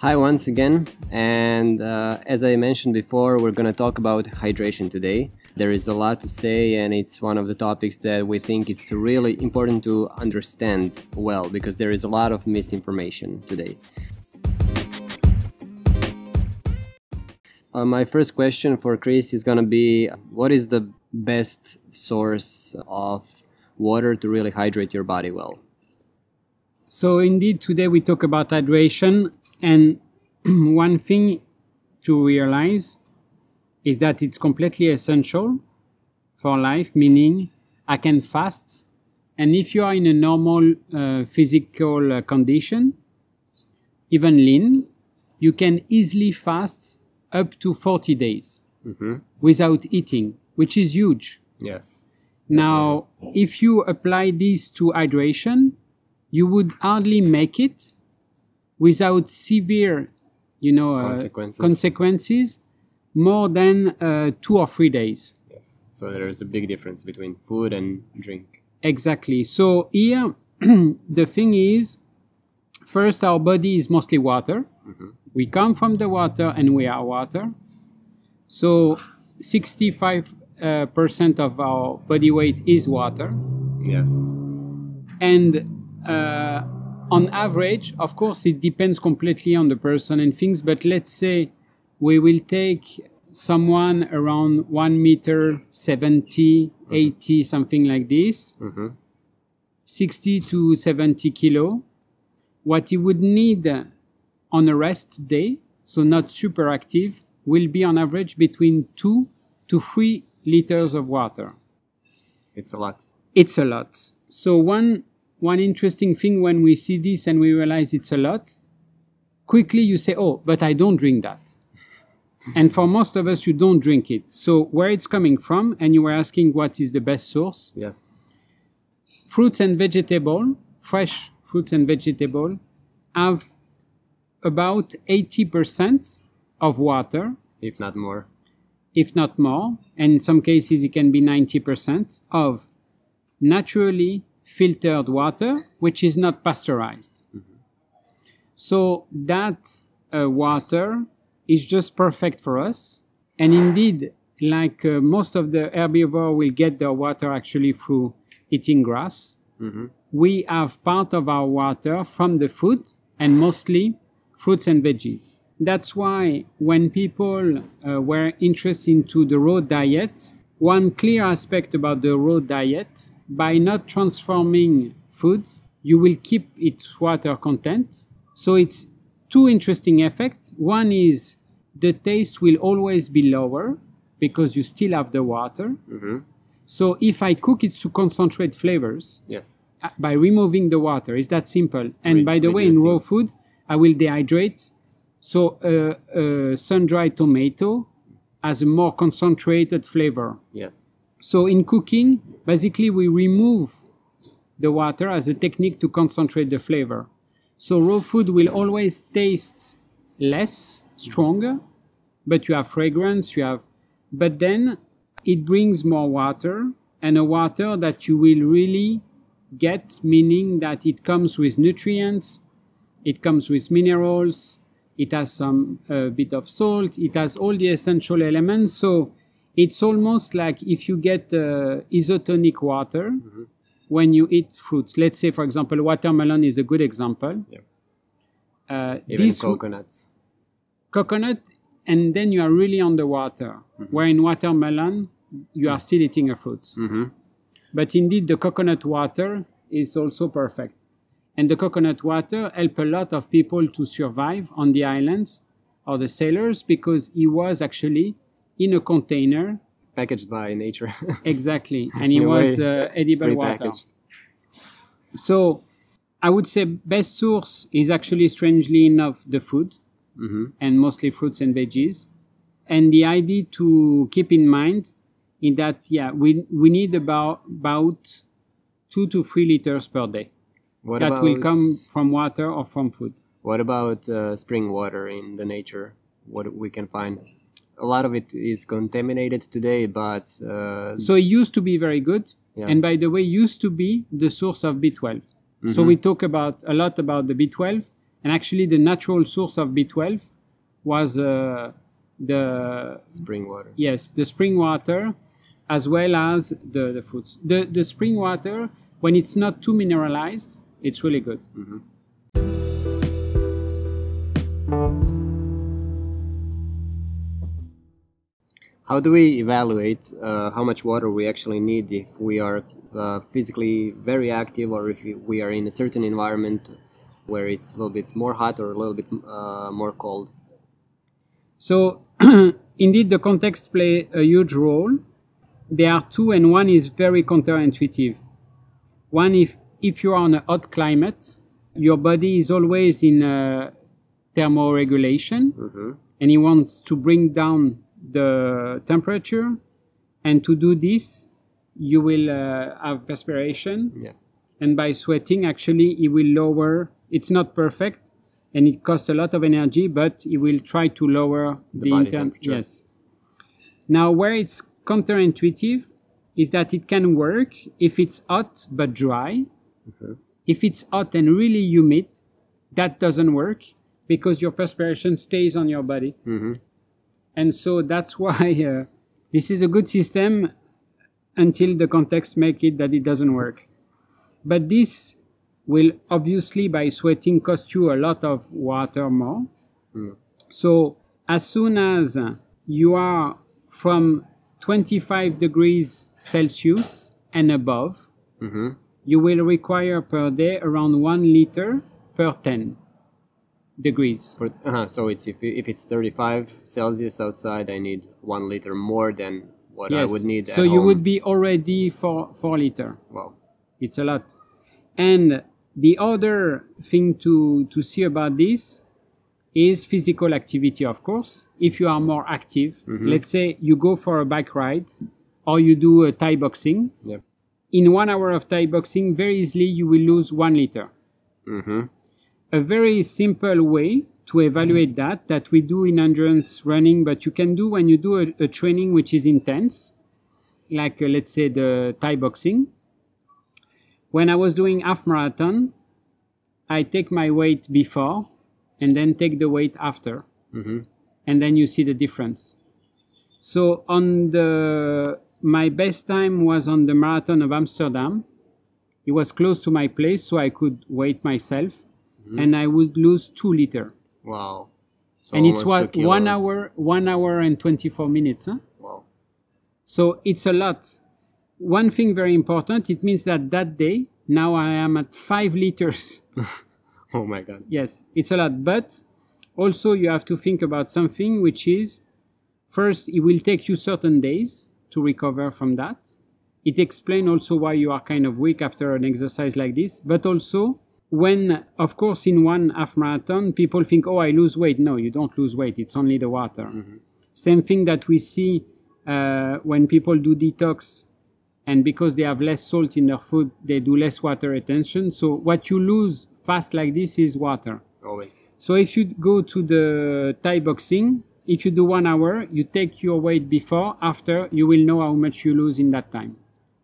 Hi, once again. And uh, as I mentioned before, we're going to talk about hydration today. There is a lot to say, and it's one of the topics that we think it's really important to understand well because there is a lot of misinformation today. Uh, my first question for Chris is going to be What is the best source of water to really hydrate your body well? So, indeed, today we talk about hydration and one thing to realize is that it's completely essential for life, meaning I can fast. And if you are in a normal uh, physical uh, condition, even lean, you can easily fast up to 40 days mm-hmm. without eating, which is huge. Yes. Now, if you apply this to hydration, you would hardly make it without severe, you know, uh, Consequences. consequences more than uh, two or three days. Yes. So there is a big difference between food and drink. Exactly. So here, the thing is, first, our body is mostly water. We come from the water and we are water. So 65 uh, percent of our body weight is water. Yes. and uh, on average of course it depends completely on the person and things but let's say we will take someone around 1 meter 70 80 something like this Mhm. 60 to 70 kilo what you would need on a rest day so not super active will be on average between 2 to 3 liters of water It's a lot. it's a lot. So one one interesting thing when we see this and we realize it's a lot, quickly you say, "Oh, but I don't drink that." and for most of us, you don't drink it. So where it's coming from, and you were asking what is the best source? Yeah. Fruits and vegetable, fresh fruits and vegetable, have about eighty percent of water, If not more. if not more, and in some cases it can be 90% of naturally filtered water, which is not pasteurized. So that uh, water is just perfect for us. And indeed, like uh, most of the herbivore will get their water actually through eating grass, Mhm. we have part of our water from the food and mostly fruits and veggies. That's why when people uh, were interested into the raw diet, one clear aspect about the raw diet, by not transforming food, you will keep its water content. So it's two interesting effects. One is the taste will always be lower because you still have the water. Mhm. So if I cook it to concentrate flavors, Yes. uh, by removing the water. It's that simple. And Re- by the way, in raw food, I will dehydrate. So uh, a sun-dried tomato has a more concentrated flavor. Yes. So in cooking, basically we remove the water as a technique to concentrate the flavor. So raw food will always taste less, stronger, but you have fragrance, you have, but then it brings more water and a water that you will really get, meaning that it comes with nutrients, it comes with minerals, it has some uh, bit of salt, it has all the essential elements. So it's almost like if you get uh, isotonic water when you eat fruits. Let's say, for example, watermelon is a good example. Yeah. Uh, Even coconuts. coconut, and then you are really on the water. Where in watermelon, you are still eating a fruits. Mm-hmm. But indeed, the coconut water is also perfect. And the coconut water help a lot of people to survive on the islands or the sailors because he was actually in a container Packaged by nature. exactly, and it was way, uh, edible water. So I would say best source is actually strangely enough the food Mhm. and mostly fruits and veggies. And the idea to keep in mind is that yeah, we we need about about two to three liters per day. What that about, will come from water or from food. What about uh, spring water in the nature? What we can find? A lot of it is contaminated today, but uh, So it used to be very good, Yeah. and by the way, used to be the source of B12. So we talk about a lot about the B12, And actually, the natural source of B12 was uh, the Spring water. yes the spring water as well as the, the fruits. The, the spring water, when it's not too mineralized, it's really good. How do we evaluate uh, how much water we actually need if we are uh, physically very active or if we are in a certain environment where it's a little bit more hot or a little bit uh, more cold? So, indeed, the context play a huge role. There are two, and one is very counterintuitive. One, if if you are on a hot climate, your body is always in a thermoregulation, hmm and it wants to bring down the temperature. And to do this, you will uh, have perspiration, Yeah. and by sweating, actually, it will lower. It's not perfect, and it costs a lot of energy, but it will try to lower the, body inter- temperature. Yes. Now, where it's counterintuitive is that it can work if it's hot but dry. If it's hot and really humid, that doesn't work because your perspiration stays on your body. hmm And so that's why uh, this is a good system until the context make it that it doesn't work. But this will obviously by sweating cost you a lot of water more. So as soon as you are from 25 degrees Celsius and above, hmm you will require per day around one liter per 10 degrees. For, uh So it's if, if it's 35 Celsius outside, I need one liter more than what I would need. So you home. would be already four four liter. Wow. It's a lot. And the other thing to to see about this is physical activity, of course. If you are more active, let's say you go for a bike ride or you do a Thai boxing. Yep. In one hour of Thai boxing, very easily you will lose one liter. hmm a very simple way to evaluate that that we do in endurance running but you can do when you do a, a training which is intense like uh, let's say the thai boxing. When i was doing half marathon i take my weight before and then take the weight after. Hmm and then you see the difference. So on the my best time was on the marathon of amsterdam. It was close to my place so i could weight myself Mm-hmm. and i would lose two liter Wow. So and it's what one hour one hour and 24 minutes huh? Wow. so it's a lot one thing very important it means that that day now i am at five liters Oh my God. yes it's a lot but also you have to think about something which is first it will take you certain days to recover from that it explains also why you are kind of weak after an exercise like this but also when of course in one half marathon people think oh i lose weight. No you don't lose weight. It's only the water. Same thing that we see uh, when people do detox and because they have less salt in their food they do less water retention. So what you lose fast like this is water. Always. so if you go to the Thai boxing, if you do one hour, you take your weight before, after, you will know how much you lose in that time.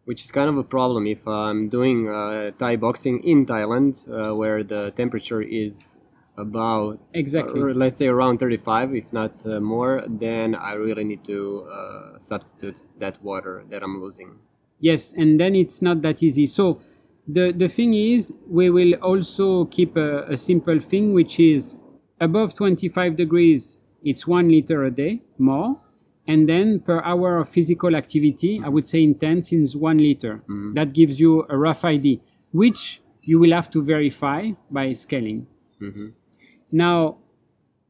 Which is kind of a problem if I'm doing uh, Thai boxing in Thailand, uh, where the temperature is about Exactly. or let's say around 35 if not uh, more then i really need to uh, substitute that water that i'm losing Yes, and then it's not that easy. So the, the thing is, we will also keep a, a simple thing, which is above 25 degrees, it's one liter a day more. And then per hour of physical activity, I would say intense is one liter. That gives you a rough idea, which you will have to verify by scaling. Now,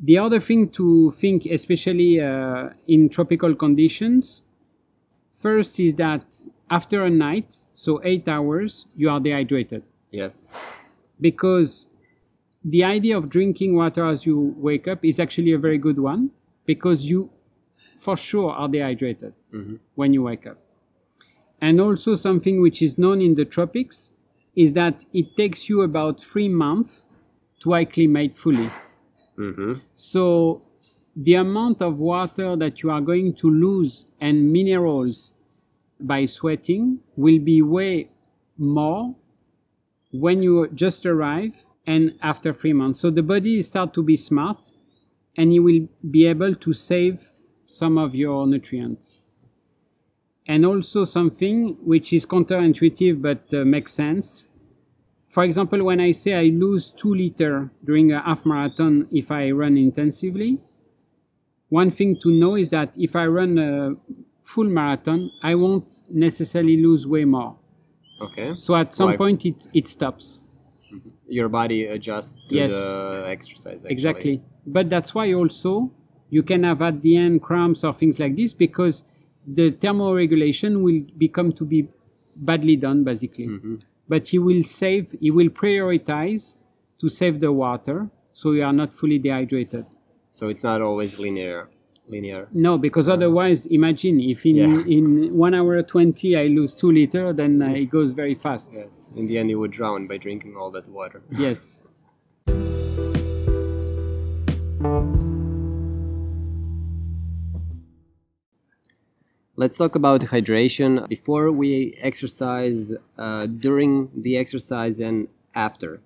the other thing to think, especially uh, in tropical conditions, first is that after a night, so eight hours, you are dehydrated. yes Because the idea of drinking water as you wake up is actually a very good one because you for sure are dehydrated when you wake up. And also, something which is known in the tropics is that it takes you about three months to acclimate fully. mm-hmm. So the amount of water that you are going to lose and minerals by sweating will be way more when you just arrive and after three months. So the body start to be smart, and you will be able to save some of your nutrients. And also something which is counterintuitive but uh, makes sense. For example, when I say I lose two liter during a half marathon if I run intensively, one thing to know is that if I run a full marathon, I won't necessarily lose way more. Okay. So at some Why? point it, it stops. Your body adjusts to Yes. the exercise. Actually. Exactly. But that's why also you can have at the end cramps or things like this because the thermoregulation will become to be badly done basically. Mm-hmm. But he will save, he will prioritize to save the water so you are not fully dehydrated. So it's not always linear. Linear. No, because mm. otherwise, imagine if in, Yeah. in one hour 20 I lose two liter, then uh, mm. it goes very fast. Yes. In the end, you would drown by drinking all that water. Yes. Let's talk about hydration before we exercise, uh, during the exercise, and after.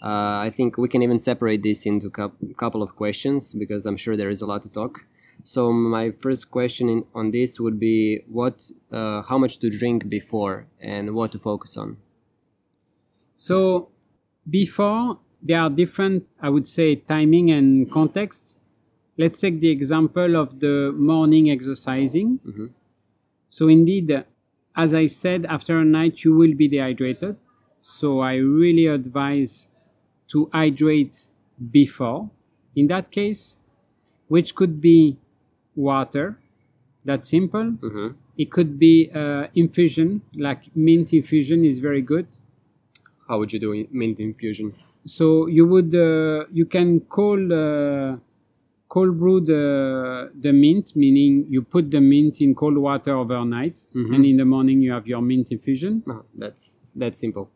Uh, I think we can even separate this into a couple of questions because I'm sure there is a lot to talk. So my first question in, on this would be what, uh, how much to drink before and what to focus on. So before there are different, I would say, timing and context. Let's take the example of the morning exercising. Mhm. So indeed, as I said, after a night you will be dehydrated. So I really advise to hydrate before. In that case, which could be water. That's simple. Mhm. It could be uh, infusion, like mint infusion is very good. How would you do mint infusion? So you would uh, you can call. uh, cold brew the the mint, meaning you put the mint in cold water overnight, Mhm. and in the morning you have your mint infusion, Oh, that's that's simple.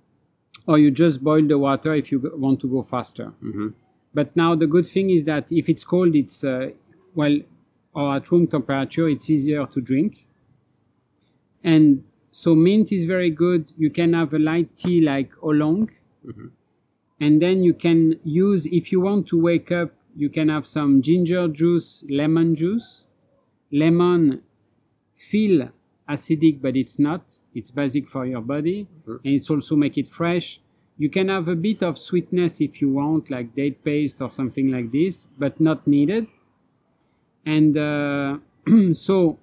or you just boil the water if you want to go faster. hmm But now the good thing is that if it's cold, it's uh, well, or at room temperature, it's easier to drink. And so mint is very good. You can have a light tea like oolong, Mhm. and then you can use if you want to wake up. You can have some ginger juice, lemon juice. Lemon feel acidic, but it's not. It's basic for your body, Mhm. and it's also make it fresh. You can have a bit of sweetness if you want, like date paste or something like this, but not needed. And uh, so,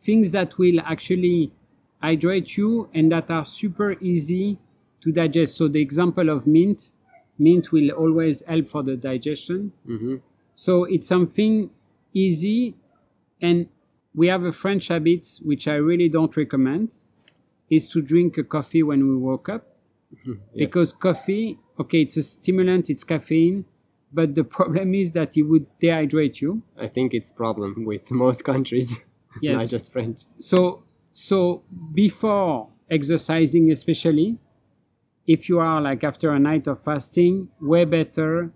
things that will actually hydrate you and that are super easy to digest. So, the example of mint, mint will always help for the digestion. hmm So, it's something easy. And we have a French habit, which I really don't recommend, is to drink a coffee when we woke up because coffee okay it's a stimulant it's caffeine but the problem is that it would dehydrate you I think it's problem with most countries, Yes. not just French. so so before exercising especially if you are like after a night of fasting way better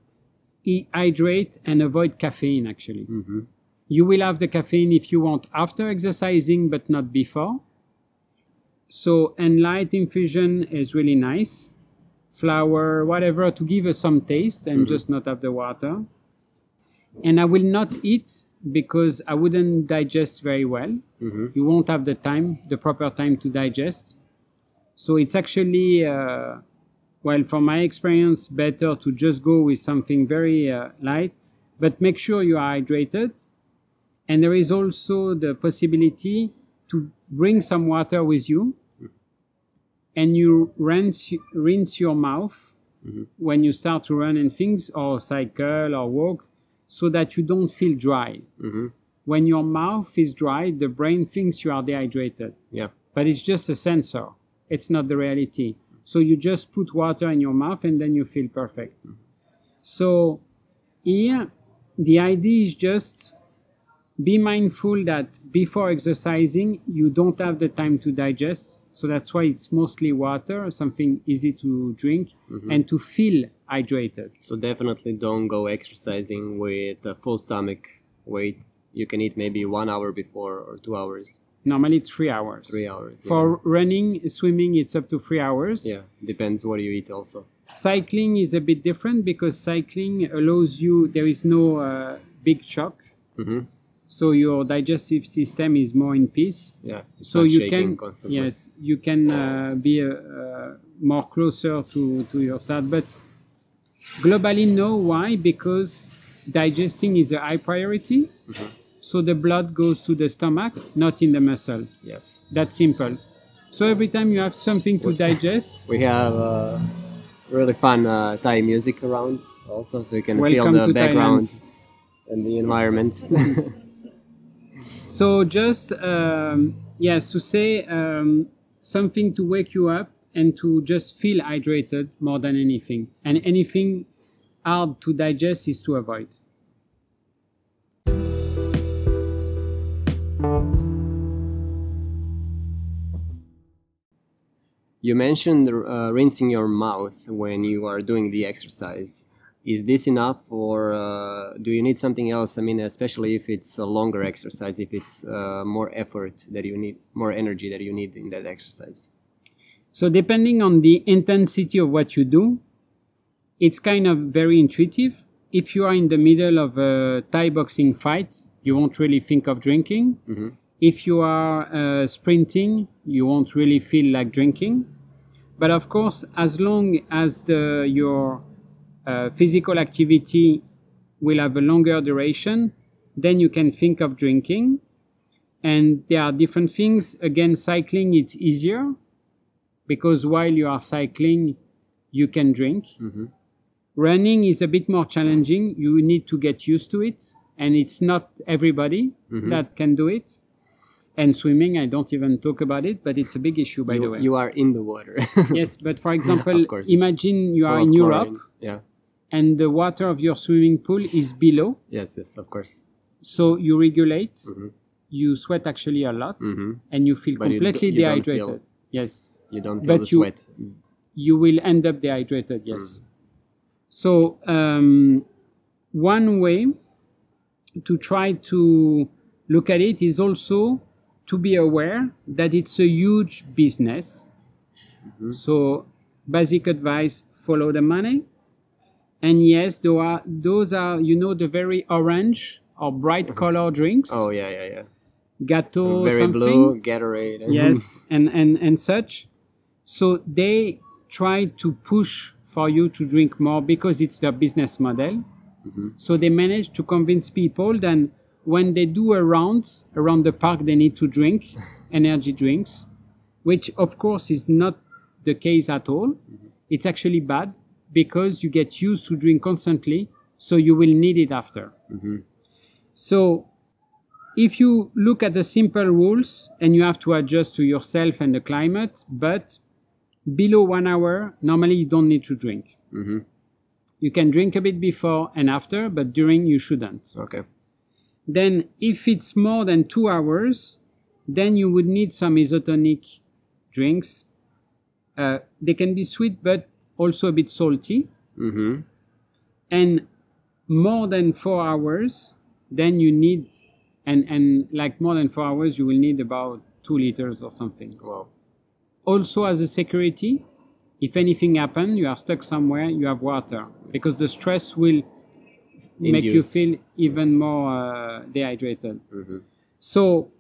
e- hydrate and avoid caffeine actually. Hmm you will have the caffeine if you want after exercising but not before. So and light infusion is really nice. Flower whatever to give us some taste and just not have the water. And i will not eat because i wouldn't digest very well. Hmm you won't have the time the proper time to digest so it's actually uh, well from my experience better to just go with something very uh, light but make sure you are hydrated and there is also the possibility to bring some water with you and you rinse, rinse your mouth Mhm. when you start to run and things or cycle or walk so that you don't feel dry hmm when your mouth is dry, the brain thinks you are dehydrated, Yeah. but it's just a sensor. It's not the reality. So you just put water in your mouth and then you feel perfect. So here, the idea is just be mindful that before exercising, you don't have the time to digest. So that's why it's mostly water, something easy to drink, mm-hmm. and to feel hydrated. So definitely don't go exercising with a full stomach weight. You can eat maybe one hour before or two hours, Normally, three hours. three hours. yeah. For running, swimming, it's up to three hours. yeah, depends what you eat also. cycling is a bit different because cycling allows you there is no uh, big shock hmm so your digestive system is more in peace Yeah. so you can constantly. yes you can uh, be uh, uh, more closer to, to your start but globally no why because digesting is a high priority Mm-hmm. So the blood goes to the stomach not in the muscle Yes. that's simple so every time you have something to digest We have uh, really fun uh, Thai music around also, so you can feel the background Thailand. and the environment. So just um, yes, to say um, something to wake you up and to just feel hydrated more than anything, and anything hard to digest is to avoid. You mentioned uh, rinsing your mouth when you are doing the exercise. Is this enough, or uh, do you need something else? I mean, especially if it's a longer exercise, if it's uh, more effort that you need, more energy that you need in that exercise. So depending on the intensity of what you do, it's kind of very intuitive. If you are in the middle of a Thai boxing fight, you won't really think of drinking. Mhm. If you are uh, sprinting, you won't really feel like drinking. But of course, as long as the, your uh, physical activity will have a longer duration, then you can think of drinking. And there are different things. Again, cycling, it's easier because while you are cycling, you can drink. Mhm. Running is a bit more challenging. You need to get used to it, and it's not everybody Mhm. that can do it. And swimming, I don't even talk about it, but it's a big issue, by the way. you are in the water. yes, but for example, Of course, it's imagine you are in Europe. Yeah. and the water of your swimming pool is below, Yes. Yes. Of course. so you regulate, Mhm. you sweat actually a lot, Mhm. and you feel But you completely d- you dehydrated. feel- Yes. You don't feel But the you- sweat. you will end up dehydrated yes so um, one way to try to look at it is also to be aware that it's a huge business. Mm-hmm. So basic advice follow the money. And yes those are, those are you know the very orange or bright mm-hmm. color drinks. Oh yeah, yeah, yeah. gato Very something. blue Gatorade. yes and, and and such. So they try to push for you to drink more because it's their business model. Mm-hmm. So they manage to convince people that when they do a round around the park they need to drink energy drinks which of course is not the case at all it's actually bad because you get used to drink constantly so you will need it after so if you look at the simple rules and you have to adjust to yourself and the climate, but below one hour, normally you don't need to drink. Mhm. You can drink a bit before and after, but during you shouldn't. Okay. Then, if it's more than two hours, then you would need some isotonic drinks. Uh, they can be sweet, but also a bit salty. Mm-hmm. and more than four hours then you need and and like more than four hours you will need about two liters or something Wow. also as a security if anything happen you are stuck somewhere you have water because the stress will make you feel even more uh, dehydrated Mhm. so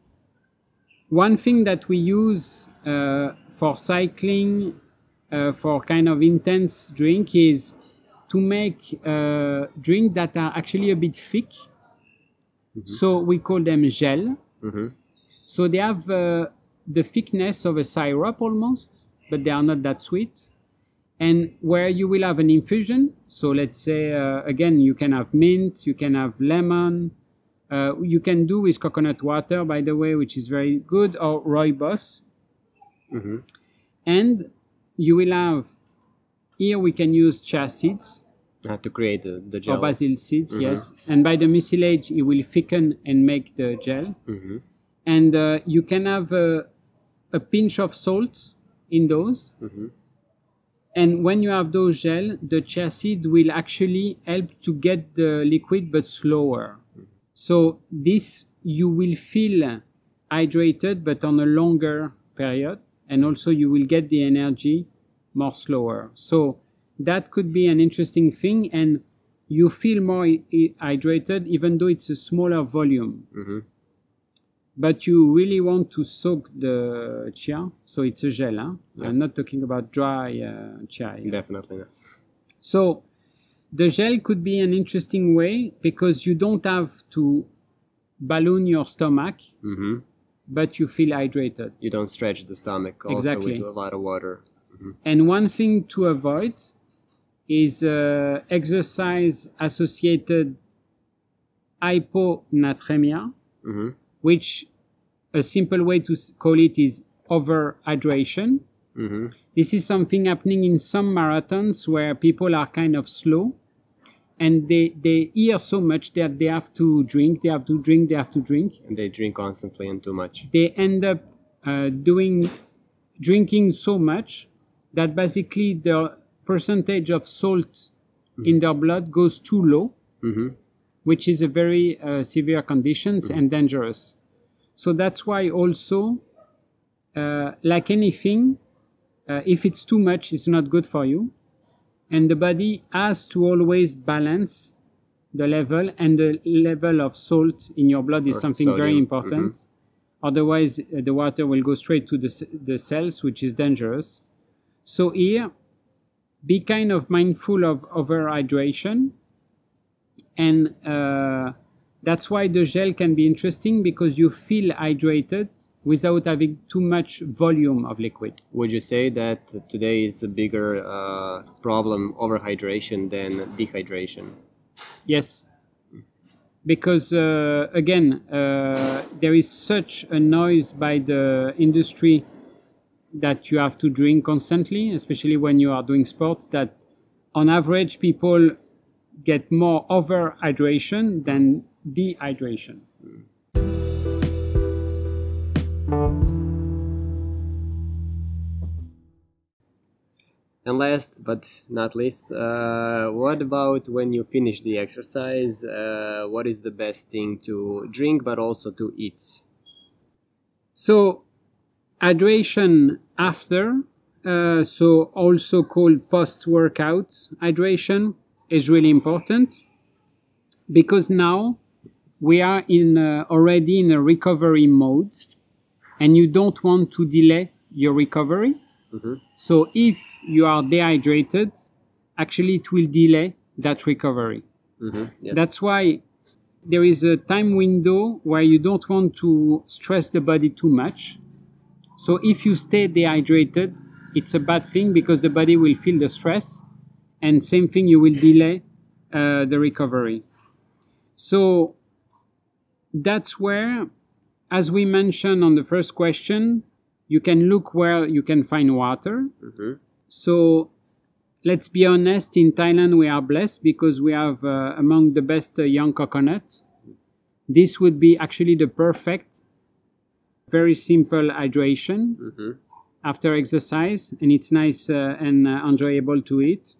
one thing that we use uh, for cycling uh, for kind of intense drink is to make uh, drink that are actually a bit thick so we call them gel Mhm. so they have uh, the thickness of a syrup almost, but they are not that sweet. And where you will have an infusion, so let's say uh, again, you can have mint, you can have lemon, uh, you can do with coconut water, by the way, which is very good, or rooibos. Mhm. And you will have here we can use chia seeds have to create the, the gel. or basil seeds, yes. And by the mucilage, it will thicken and make the gel. Mhm. and uh, you can have a, a pinch of salt in those. And when you have those gel, the chia seed will actually help to get the liquid, but slower. So this you will feel hydrated, but on a longer period, and also you will get the energy more slower. So that could be an interesting thing, and you feel more hydrated even though it's a smaller volume. hmm But you really want to soak the chia, so it's a gel. Huh? Yeah. I'm not talking about dry uh, chia. here. Definitely not. So the gel could be an interesting way because you don't have to balloon your stomach, hmm but you feel hydrated. You don't stretch the stomach also Exactly. with a lot of water. And one thing to avoid is uh, exercise associated hyponatremia, hmm which a simple way to call it is overhydration. hmm This is something happening in some marathons where people are kind of slow and they, they eat so much that they have to drink, they have to drink, they have to drink. And they drink constantly and too much. They end up uh, doing drinking so much that basically the percentage of salt in their blood goes too low, hmm which is a very uh, severe condition and dangerous. So that's why also, uh, like anything, uh, if it's too much, it's not good for you. And the body has to always balance the level, and the level of salt in your blood is Or something very sodium, important. Otherwise, uh, the water will go straight to the, the cells, which is dangerous. So here, be kind of mindful of overhydration and uh, that's why the gel can be interesting because you feel hydrated without having too much volume of liquid. Would you say that today is a bigger uh, problem overhydration than dehydration? Yes. Because uh, again, uh, there is such a noise by the industry that you have to drink constantly, especially when you are doing sports, that on average people get more over hydration than dehydration. And last but not least, uh, what about when you finish the exercise? Uh, what is the best thing to drink but also to eat? So, hydration after, uh, so also called post workout hydration, is really important because now we are in uh, already in a recovery mode and you don't want to delay your recovery. Mhm. So, if you are dehydrated, actually it will delay that recovery. Mhm, Yes. That's why there is a time window where you don't want to stress the body too much. So if you stay dehydrated, it's a bad thing because the body will feel the stress, and same thing you will delay uh, the recovery. So that's where, as we mentioned on the first question, you can look where you can find water. Mhm. So let's be honest, in Thailand we are blessed because we have uh, among the best uh, young coconuts. This would be actually the perfect, very simple hydration Mhm. after exercise, and it's nice uh, and uh, enjoyable to eat.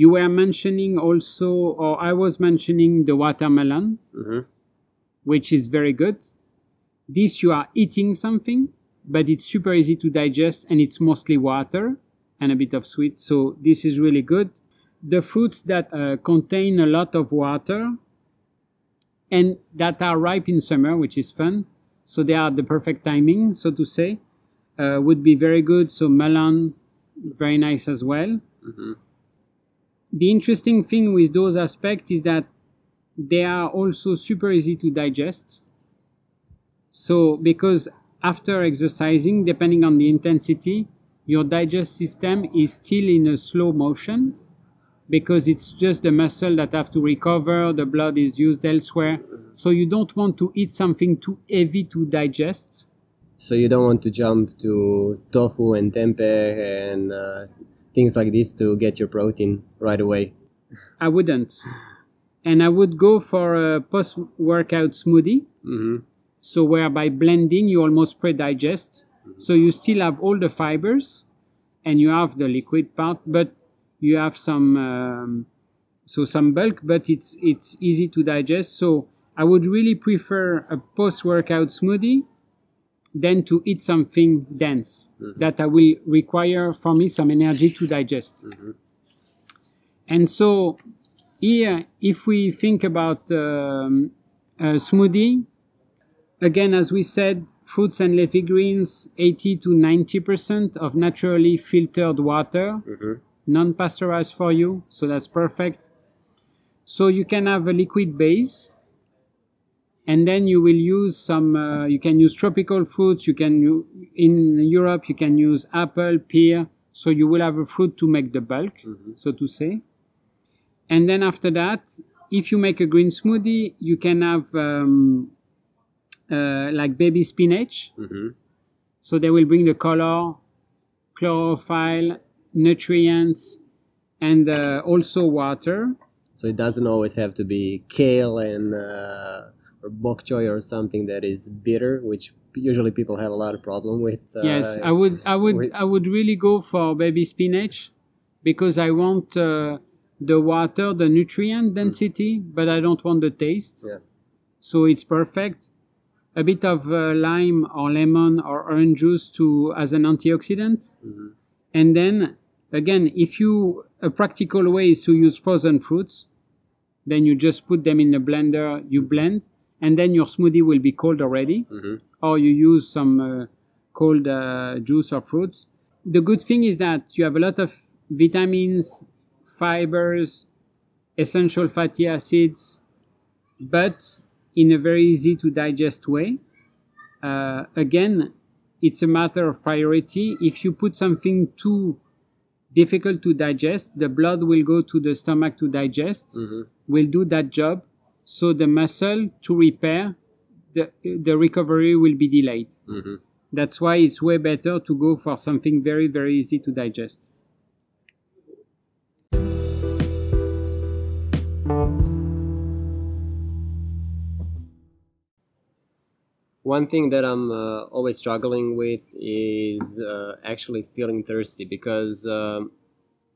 You were mentioning also, or I was mentioning the watermelon, Mhm. which is very good. This you are eating something, but it's super easy to digest and it's mostly water and a bit of sweet. So this is really good. The fruits that uh, contain a lot of water and that are ripe in summer, which is fun. So they are the perfect timing, so to say, uh, would be very good. So melon, very nice as well. Mhm. The interesting thing with those aspects is that they are also super easy to digest. So, because after exercising, depending on the intensity, your digest system is still in a slow motion because it's just the muscle that have to recover, the blood is used elsewhere. So, you don't want to eat something too heavy to digest. So you don't want to jump to tofu and tempeh and uh, things like this to get your protein right away. I wouldn't. And I would go for a post workout smoothie. hmm so where by blending you almost pre-digest so you still have all the fibers and you have the liquid part but you have some um, so some bulk but it's it's easy to digest so i would really prefer a post-workout smoothie than to eat something dense mm-hmm. that i will require for me some energy to digest. Mm-hmm. And so here, if we think about um, a smoothie, again, as we said, fruits and leafy greens, 80 to 90% of naturally filtered water, mm-hmm. non pasteurized for you, so that's perfect. So you can have a liquid base, and then you will use some, uh, you can use tropical fruits, you can, in Europe, you can use apple, pear, so you will have a fruit to make the bulk, so to say. And then after that, if you make a green smoothie, you can have um, uh, like baby spinach. So they will bring the color, chlorophyll, nutrients, and uh, also water. So it doesn't always have to be kale and uh, or bok choy or something that is bitter, which usually people have a lot of problem with. Uh, yes, I would, I would, with- I would really go for baby spinach because I want uh, the water, the nutrient density, but I don't want the taste. Yeah. So it's perfect. A bit of uh, lime or lemon or orange juice to as an antioxidant, and then again, if you a practical way is to use frozen fruits, then you just put them in the blender, you blend, and then your smoothie will be cold already. Or you use some uh, cold uh, juice or fruits. The good thing is that you have a lot of vitamins, fibers, essential fatty acids, but in a very easy to digest way. Uh, again, it's a matter of priority. If you put something too difficult to digest, the blood will go to the stomach to digest, will do that job. So the muscle to repair, the, the recovery will be delayed. That's why it's way better to go for something very, very easy to digest. One thing that I'm uh, always struggling with is uh, actually feeling thirsty because um,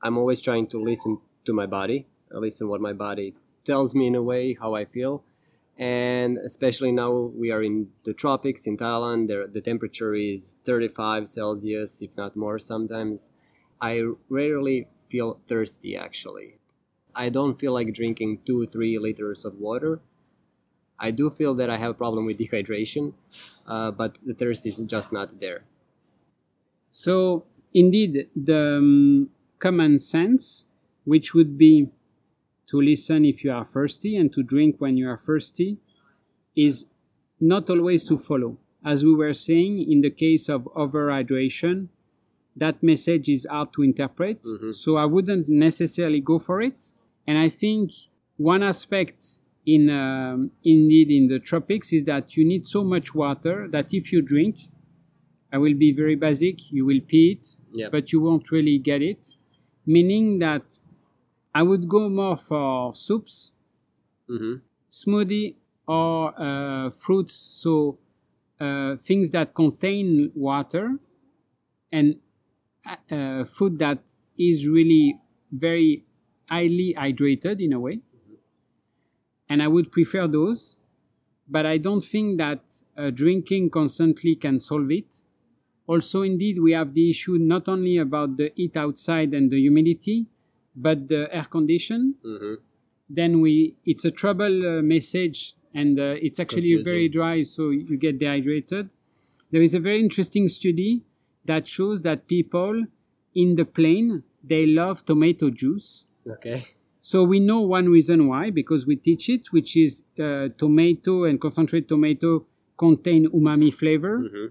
I'm always trying to listen to my body, listen what my body tells me in a way how I feel, and especially now we are in the tropics in Thailand. There, the temperature is 35 Celsius, if not more sometimes. I rarely feel thirsty actually. I don't feel like drinking two, three liters of water. I do feel that I have a problem with dehydration, uh, but the thirst is just not there. So, indeed, the um, common sense, which would be to listen if you are thirsty and to drink when you are thirsty, is not always to follow. As we were saying, in the case of overhydration, that message is hard to interpret. So, I wouldn't necessarily go for it. And I think one aspect in um, indeed in the tropics is that you need so much water that if you drink I will be very basic. You will pee it, Yeah. but you won't really get it. Meaning that I would go more for soups, hmm smoothie, or uh, fruits. So uh, things that contain water and uh, uh, food that is really very highly hydrated in a way. And I would prefer those, but I don't think that uh, drinking constantly can solve it. Also, indeed, we have the issue not only about the heat outside and the humidity, but the air condition. hmm Then we it's a trouble uh, message, and uh, it's actually Confusing. very dry, so you get dehydrated. There is a very interesting study that shows that people in the plane they love tomato juice. Okay. So we know one reason why because we teach it, which is uh, tomato and concentrated tomato contain umami flavor. hmm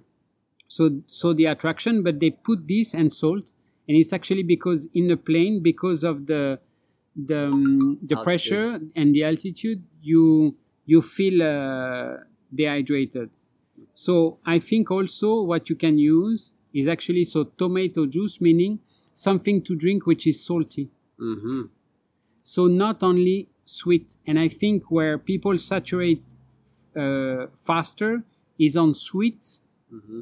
So so the attraction, but they put this and salt, and it's actually because in the plane because of the the um, the Altitude. pressure and the altitude, you you feel uh, dehydrated. So I think also what you can use is actually so tomato juice, meaning something to drink which is salty. hmm So not only sweet, and I think where people saturate uh, faster is on sweet. hmm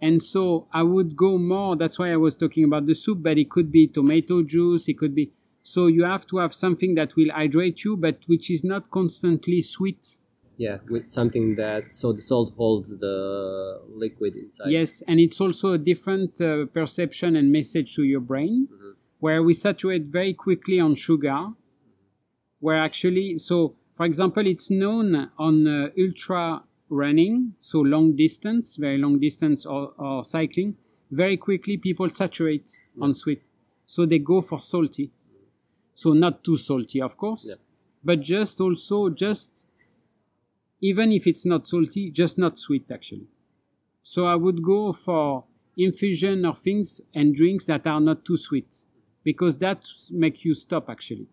And so I would go more. That's why I was talking about the soup, but it could be tomato juice. It could be. So you have to have something that will hydrate you, but which is not constantly sweet. Yeah, with something that so the salt holds the liquid inside. Yes, and it's also a different uh, perception and message to your brain. where we saturate very quickly on sugar, where actually, so for example, it's known on uh, ultra running, so long distance, very long distance or, or cycling, very quickly people saturate yeah. on sweet. So they go for salty. So not too salty, of course, yeah. but just also just even if it's not salty, just not sweet actually. So I would go for infusion or things and drinks that are not too sweet because that make you stop actually.